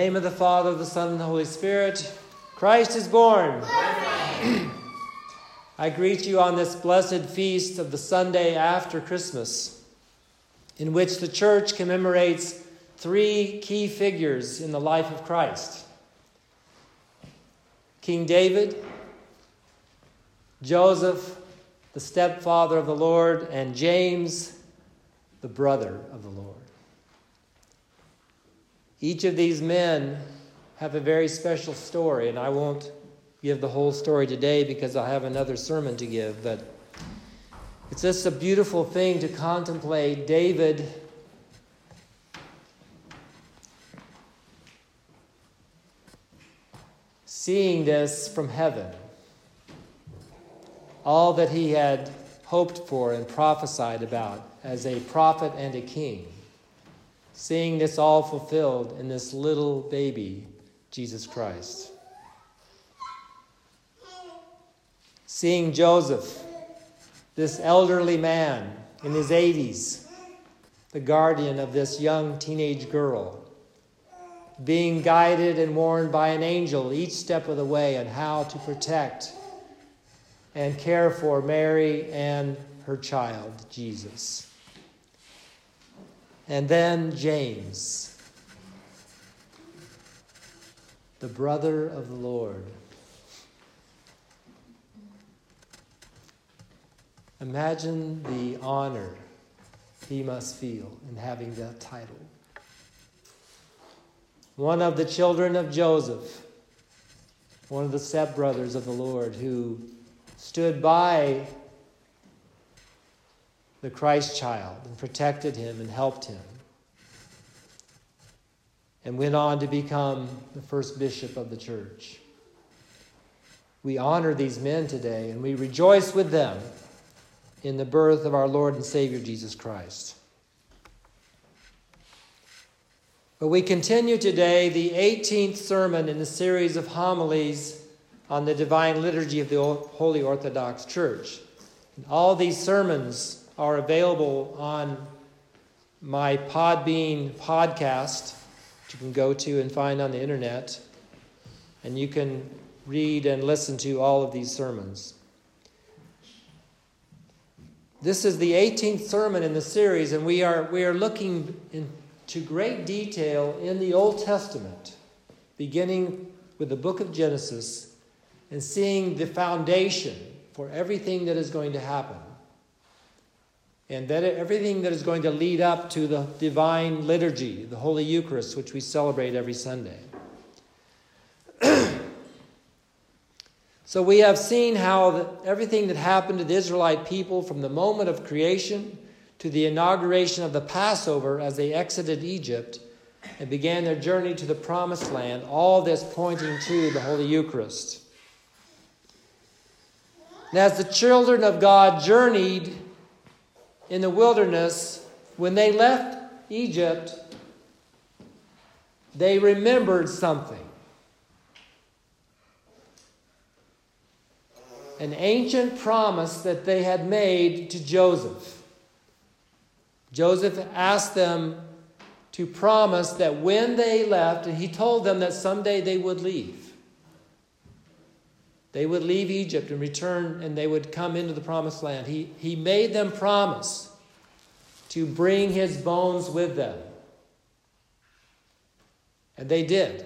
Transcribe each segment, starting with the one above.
Name of the Father, the Son, and the Holy Spirit, Christ is born. I greet you on this blessed feast of the Sunday after Christmas, in which the Church commemorates three key figures in the life of Christ King David, Joseph, the stepfather of the Lord, and James, the brother of the Lord. Each of these men have a very special story, and I won't give the whole story today because I have another sermon to give, but it's just a beautiful thing to contemplate David seeing this from heaven. All that he had hoped for and prophesied about as a prophet and a king seeing this all fulfilled in this little baby, Jesus Christ. Seeing Joseph, this elderly man in his 80s, the guardian of this young teenage girl, being guided and warned by an angel each step of the way on how to protect and care for Mary and her child, Jesus. And then James, the brother of the Lord. Imagine the honor he must feel in having that title. One of the children of Joseph, one of the stepbrothers of the Lord, who stood by the Christ child and protected him and helped him. And went on to become the first bishop of the church. We honor these men today and we rejoice with them in the birth of our Lord and Savior Jesus Christ. But we continue today the 18th sermon in the series of homilies on the divine liturgy of the Holy Orthodox Church. And all these sermons are available on my Podbean podcast, which you can go to and find on the internet. And you can read and listen to all of these sermons. This is the 18th sermon in the series, and we are, we are looking into great detail in the Old Testament, beginning with the book of Genesis and seeing the foundation for everything that is going to happen and that everything that is going to lead up to the divine liturgy, the Holy Eucharist, which we celebrate every Sunday. so we have seen how the, everything that happened to the Israelite people from the moment of creation to the inauguration of the Passover as they exited Egypt and began their journey to the promised land, all this pointing to the Holy Eucharist. And as the children of God journeyed in the wilderness, when they left Egypt, they remembered something. An ancient promise that they had made to Joseph. Joseph asked them to promise that when they left, and he told them that someday they would leave. They would leave Egypt and return, and they would come into the promised land. He, he made them promise to bring his bones with them. And they did.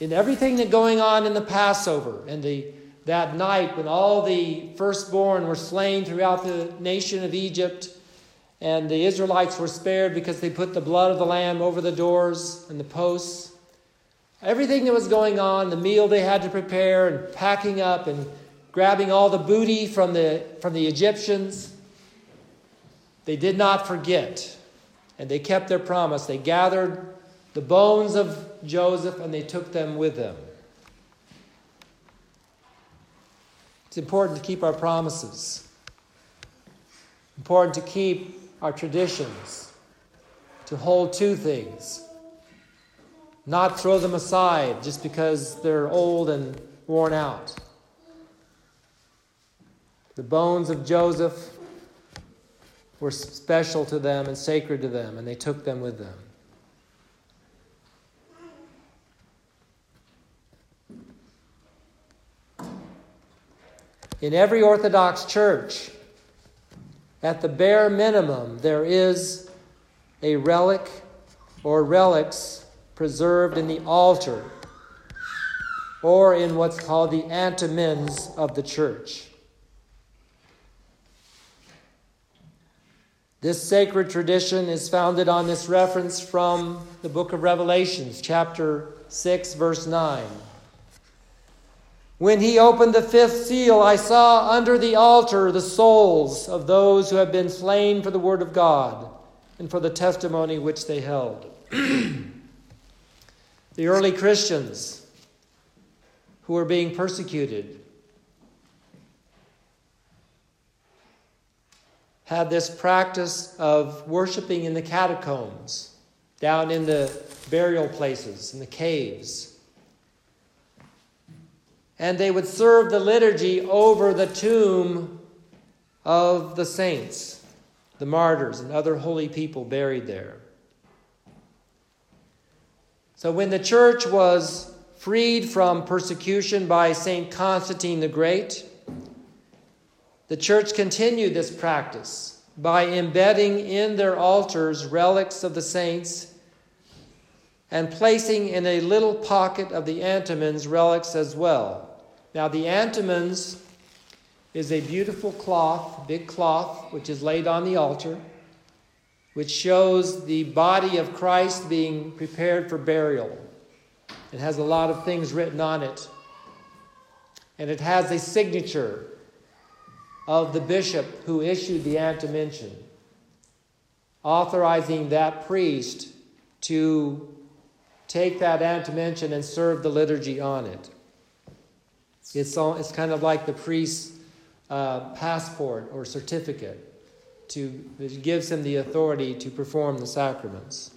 In everything that going on in the Passover and the, that night when all the firstborn were slain throughout the nation of Egypt, and the Israelites were spared because they put the blood of the lamb over the doors and the posts everything that was going on, the meal they had to prepare, and packing up and grabbing all the booty from the, from the Egyptians, they did not forget. And they kept their promise. They gathered the bones of Joseph and they took them with them. It's important to keep our promises, important to keep our traditions, to hold two things not throw them aside just because they're old and worn out. The bones of Joseph were special to them and sacred to them, and they took them with them. In every Orthodox church, at the bare minimum, there is a relic or relics preserved in the altar or in what's called the antimens of the church. This sacred tradition is founded on this reference from the book of Revelations, chapter 6, verse 9. When he opened the fifth seal, I saw under the altar the souls of those who have been slain for the word of God and for the testimony which they held. the early Christians who were being persecuted had this practice of worshiping in the catacombs, down in the burial places, in the caves and they would serve the liturgy over the tomb of the saints, the martyrs, and other holy people buried there. So when the church was freed from persecution by St. Constantine the Great, the church continued this practice by embedding in their altars relics of the saints and placing in a little pocket of the antimens relics as well. Now, the antimens is a beautiful cloth, big cloth, which is laid on the altar, which shows the body of Christ being prepared for burial. It has a lot of things written on it. And it has a signature of the bishop who issued the antimension, authorizing that priest to take that antimension and serve the liturgy on it. It's, all, it's kind of like the priest's uh, passport or certificate to, that gives him the authority to perform the sacraments.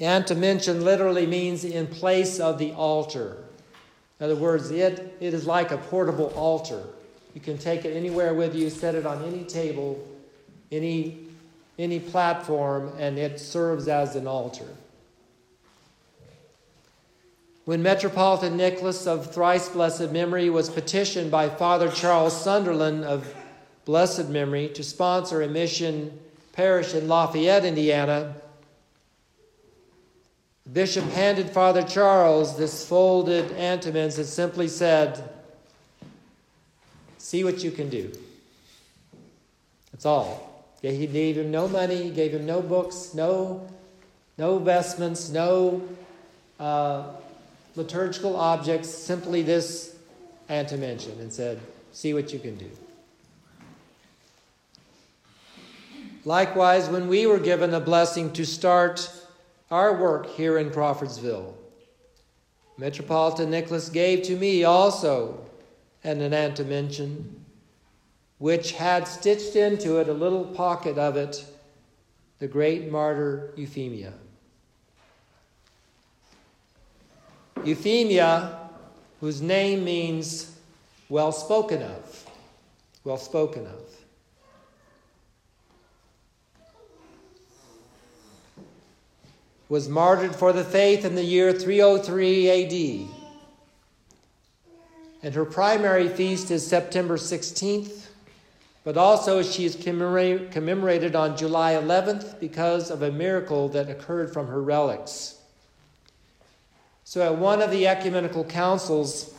Mention literally means in place of the altar. In other words, it, it is like a portable altar. You can take it anywhere with you, set it on any table, any, any platform, and it serves as an altar. When Metropolitan Nicholas of thrice blessed memory was petitioned by Father Charles Sunderland of blessed memory to sponsor a mission parish in Lafayette, Indiana, the bishop handed Father Charles this folded antimens and simply said, See what you can do. That's all. He gave him no money, he gave him no books, no, no vestments, no uh, liturgical objects, simply this antimension, and said, See what you can do. Likewise, when we were given a blessing to start our work here in Crawfordsville, Metropolitan Nicholas gave to me also an antimension, which had stitched into it a little pocket of it the great martyr Euphemia. Euphemia, whose name means well spoken of. Well spoken of. Was martyred for the faith in the year 303 AD. And her primary feast is September 16th, but also she is commemorated on July 11th because of a miracle that occurred from her relics. So, at one of the ecumenical councils,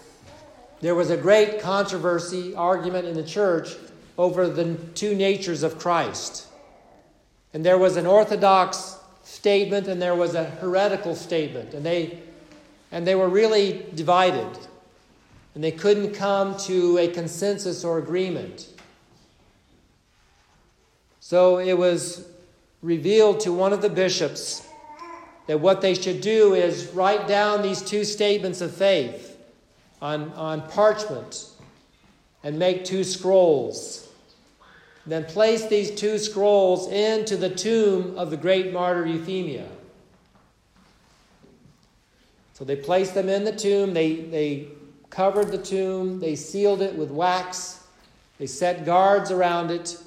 there was a great controversy, argument in the church over the two natures of Christ. And there was an orthodox statement and there was a heretical statement. And they, and they were really divided. And they couldn't come to a consensus or agreement. So it was revealed to one of the bishops that what they should do is write down these two statements of faith on, on parchment and make two scrolls. Then place these two scrolls into the tomb of the great martyr Euphemia. So they placed them in the tomb, they, they covered the tomb, they sealed it with wax, they set guards around it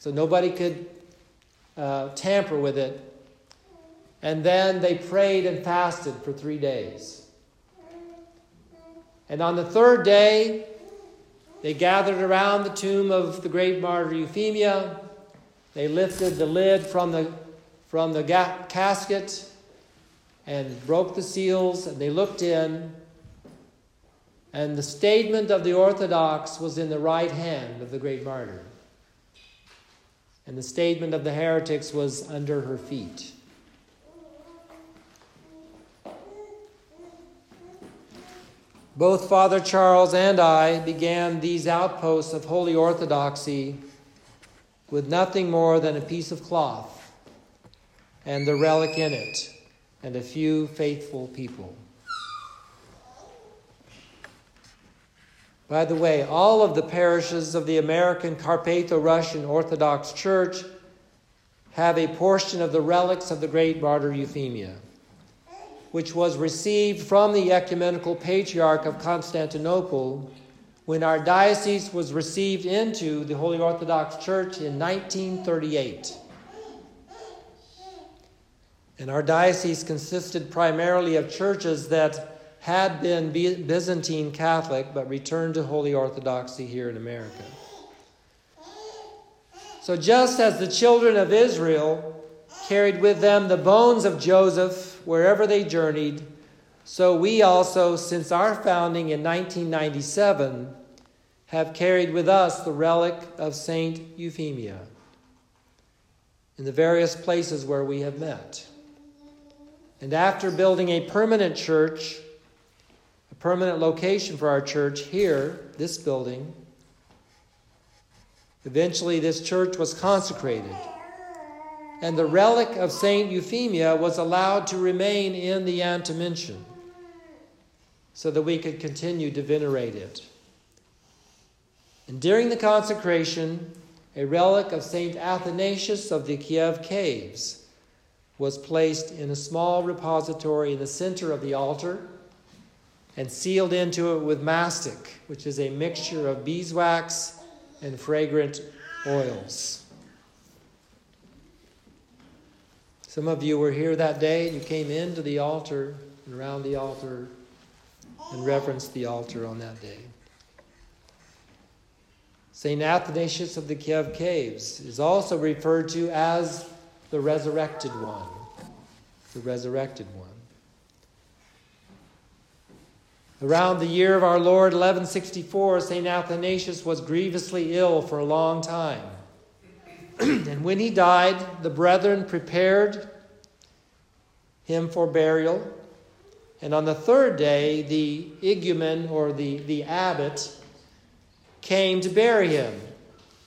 so nobody could uh, tamper with it. And then they prayed and fasted for three days. And on the third day, they gathered around the tomb of the great martyr Euphemia. They lifted the lid from the, from the ga- casket and broke the seals, and they looked in. And the statement of the Orthodox was in the right hand of the great martyr. And the statement of the heretics was under her feet. Both Father Charles and I began these outposts of holy orthodoxy with nothing more than a piece of cloth and the relic in it and a few faithful people. By the way, all of the parishes of the American Carpatho Russian Orthodox Church have a portion of the relics of the great martyr Euphemia which was received from the ecumenical patriarch of Constantinople when our diocese was received into the Holy Orthodox Church in 1938. And our diocese consisted primarily of churches that had been Byzantine Catholic but returned to Holy Orthodoxy here in America. So, just as the children of Israel carried with them the bones of Joseph wherever they journeyed, so we also, since our founding in 1997, have carried with us the relic of Saint Euphemia in the various places where we have met. And after building a permanent church, a permanent location for our church here, this building, eventually this church was consecrated and the relic of Saint Euphemia was allowed to remain in the Antimension so that we could continue to venerate it. And during the consecration, a relic of Saint Athanasius of the Kiev caves was placed in a small repository in the center of the altar and sealed into it with mastic, which is a mixture of beeswax and fragrant oils. Some of you were here that day and you came into the altar and around the altar and reverenced the altar on that day. St. Athanasius of the Kiev Caves is also referred to as the resurrected one. The resurrected one. Around the year of our Lord 1164, St. Athanasius was grievously ill for a long time. and when he died, the brethren prepared him for burial. And on the third day, the igumen or the, the abbot came to bury him.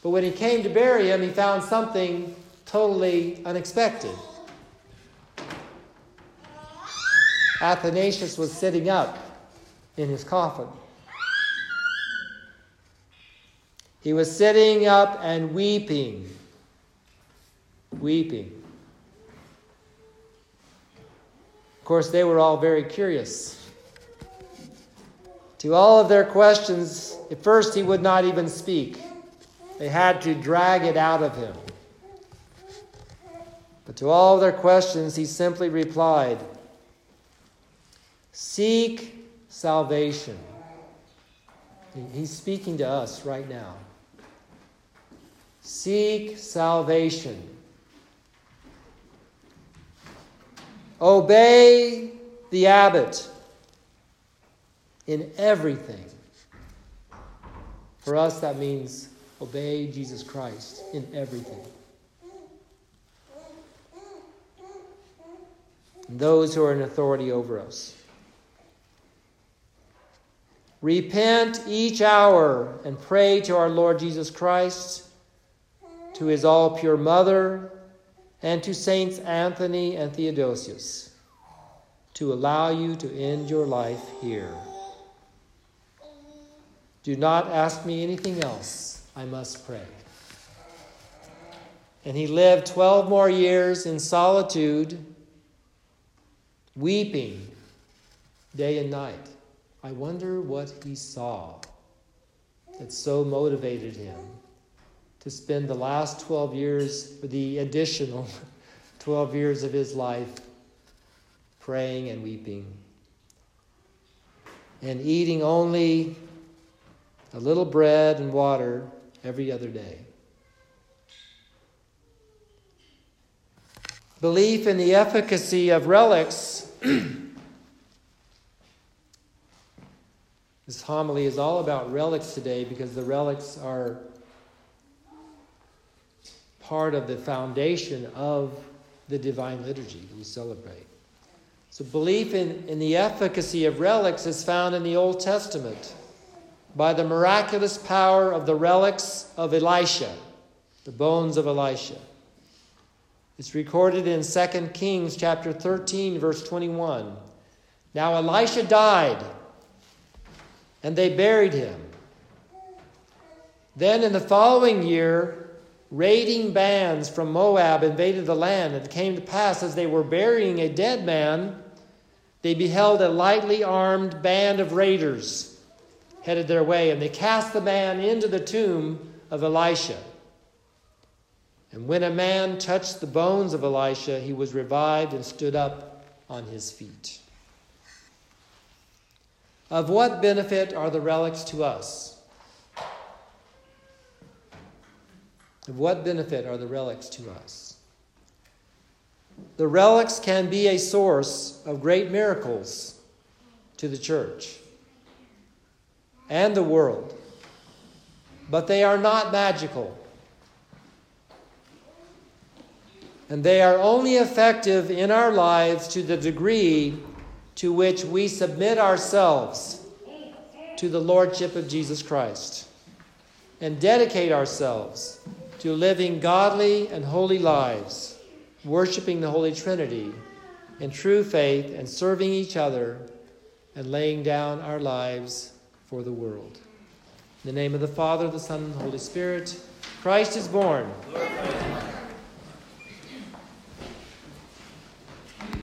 But when he came to bury him, he found something totally unexpected. Athanasius was sitting up in his coffin. He was sitting up and weeping weeping. Of course, they were all very curious. To all of their questions, at first he would not even speak. They had to drag it out of him. But to all of their questions, he simply replied Seek salvation. He's speaking to us right now. Seek salvation. Obey the abbot in everything. For us, that means obey Jesus Christ in everything. And those who are in authority over us. Repent each hour and pray to our Lord Jesus Christ, to his all pure mother, and to Saints Anthony and Theodosius to allow you to end your life here. Do not ask me anything else. I must pray. And he lived 12 more years in solitude, weeping day and night. I wonder what he saw that so motivated him to spend the last 12 years, the additional 12 years of his life, praying and weeping. and eating only a little bread and water every other day. Belief in the efficacy of relics. this homily is all about relics today because the relics are part of the foundation of the divine liturgy that we celebrate. So, belief in, in the efficacy of relics is found in the Old Testament by the miraculous power of the relics of Elisha, the bones of Elisha. It's recorded in 2 Kings chapter 13 verse 21. Now Elisha died and they buried him. Then in the following year raiding bands from Moab invaded the land and it came to pass as they were burying a dead man they beheld a lightly armed band of raiders headed their way and they cast the man into the tomb of Elisha. And when a man touched the bones of Elisha, he was revived and stood up on his feet. Of what benefit are the relics to us? Of what benefit are the relics to us? The relics can be a source of great miracles to the church and the world, but they are not magical. And they are only effective in our lives to the degree to which we submit ourselves to the Lordship of Jesus Christ and dedicate ourselves to living godly and holy lives, worshiping the Holy Trinity in true faith and serving each other and laying down our lives for the world. In the name of the Father, the Son, and the Holy Spirit, Christ is born. Lord,